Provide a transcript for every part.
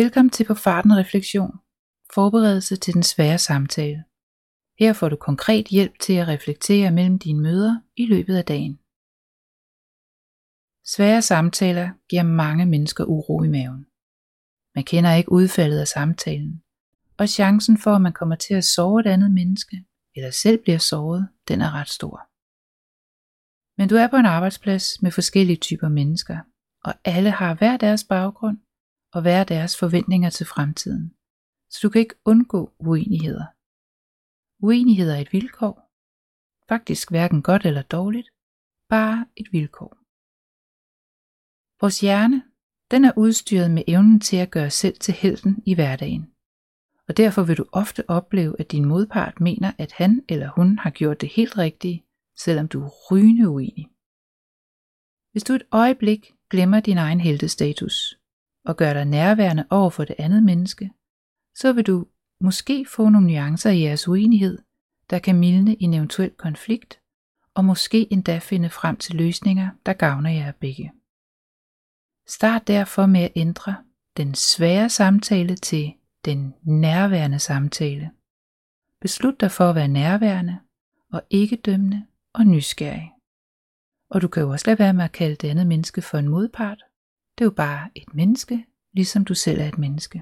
Velkommen til På Farten Refleksion. Forberedelse til den svære samtale. Her får du konkret hjælp til at reflektere mellem dine møder i løbet af dagen. Svære samtaler giver mange mennesker uro i maven. Man kender ikke udfaldet af samtalen, og chancen for, at man kommer til at sove et andet menneske, eller selv bliver såret, den er ret stor. Men du er på en arbejdsplads med forskellige typer mennesker, og alle har hver deres baggrund og hver deres forventninger til fremtiden. Så du kan ikke undgå uenigheder. Uenigheder er et vilkår. Faktisk hverken godt eller dårligt, bare et vilkår. Vores hjerne, den er udstyret med evnen til at gøre selv til helten i hverdagen. Og derfor vil du ofte opleve, at din modpart mener, at han eller hun har gjort det helt rigtige, selvom du er rygende uenig. Hvis du et øjeblik glemmer din egen heltestatus og gør dig nærværende over for det andet menneske, så vil du måske få nogle nuancer i jeres uenighed, der kan mildne en eventuel konflikt, og måske endda finde frem til løsninger, der gavner jer begge. Start derfor med at ændre den svære samtale til den nærværende samtale. Beslut dig for at være nærværende og ikke dømmende og nysgerrig. Og du kan jo også lade være med at kalde det andet menneske for en modpart. Det er jo bare et menneske, ligesom du selv er et menneske.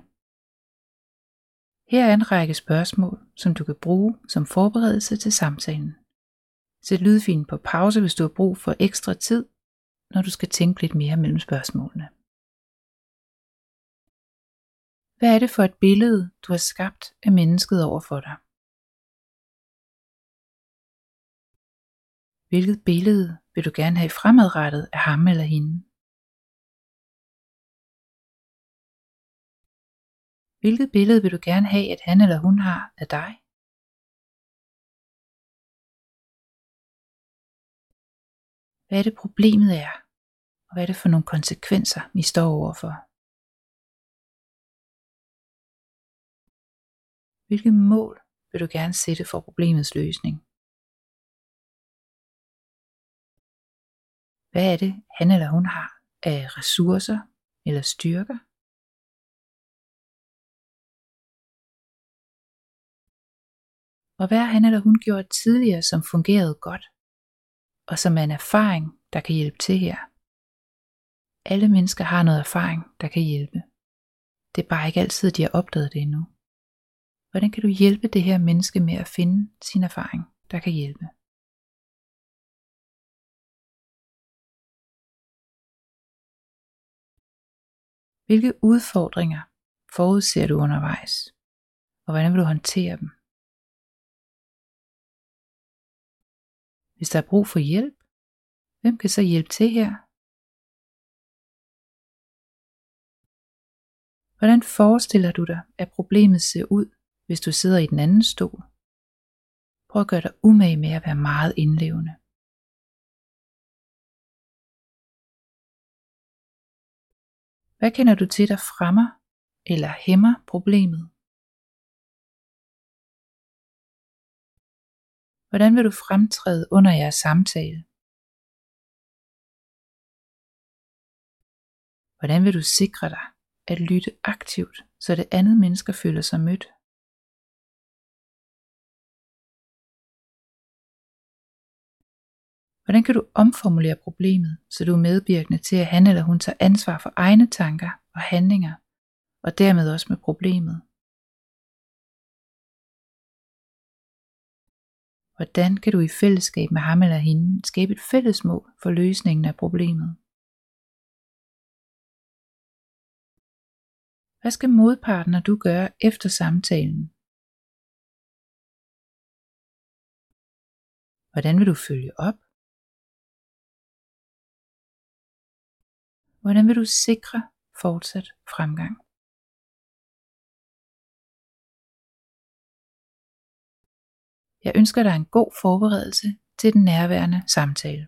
Her er en række spørgsmål, som du kan bruge som forberedelse til samtalen. Sæt lydfilen på pause, hvis du har brug for ekstra tid, når du skal tænke lidt mere mellem spørgsmålene. Hvad er det for et billede, du har skabt af mennesket over for dig? Hvilket billede vil du gerne have fremadrettet af ham eller hende? Hvilket billede vil du gerne have, at han eller hun har af dig? Hvad er det problemet er? Og hvad er det for nogle konsekvenser, vi står overfor? Hvilke mål vil du gerne sætte for problemets løsning? Hvad er det, han eller hun har af ressourcer eller styrker? Og hvad har han eller hun gjort tidligere, som fungerede godt, og som er en erfaring, der kan hjælpe til her? Alle mennesker har noget erfaring, der kan hjælpe. Det er bare ikke altid, de har opdaget det endnu. Hvordan kan du hjælpe det her menneske med at finde sin erfaring, der kan hjælpe? Hvilke udfordringer forudser du undervejs, og hvordan vil du håndtere dem? Hvis der er brug for hjælp, hvem kan så hjælpe til her? Hvordan forestiller du dig, at problemet ser ud, hvis du sidder i den anden stol? Prøv at gøre dig umage med at være meget indlevende. Hvad kender du til, der fremmer eller hæmmer problemet? Hvordan vil du fremtræde under jeres samtale? Hvordan vil du sikre dig at lytte aktivt, så det andet menneske føler sig mødt? Hvordan kan du omformulere problemet, så du er medvirkende til, at han eller hun tager ansvar for egne tanker og handlinger, og dermed også med problemet? Hvordan kan du i fællesskab med ham eller hende skabe et fælles mål for løsningen af problemet? Hvad skal modparten og du gøre efter samtalen? Hvordan vil du følge op? Hvordan vil du sikre fortsat fremgang? Jeg ønsker dig en god forberedelse til den nærværende samtale.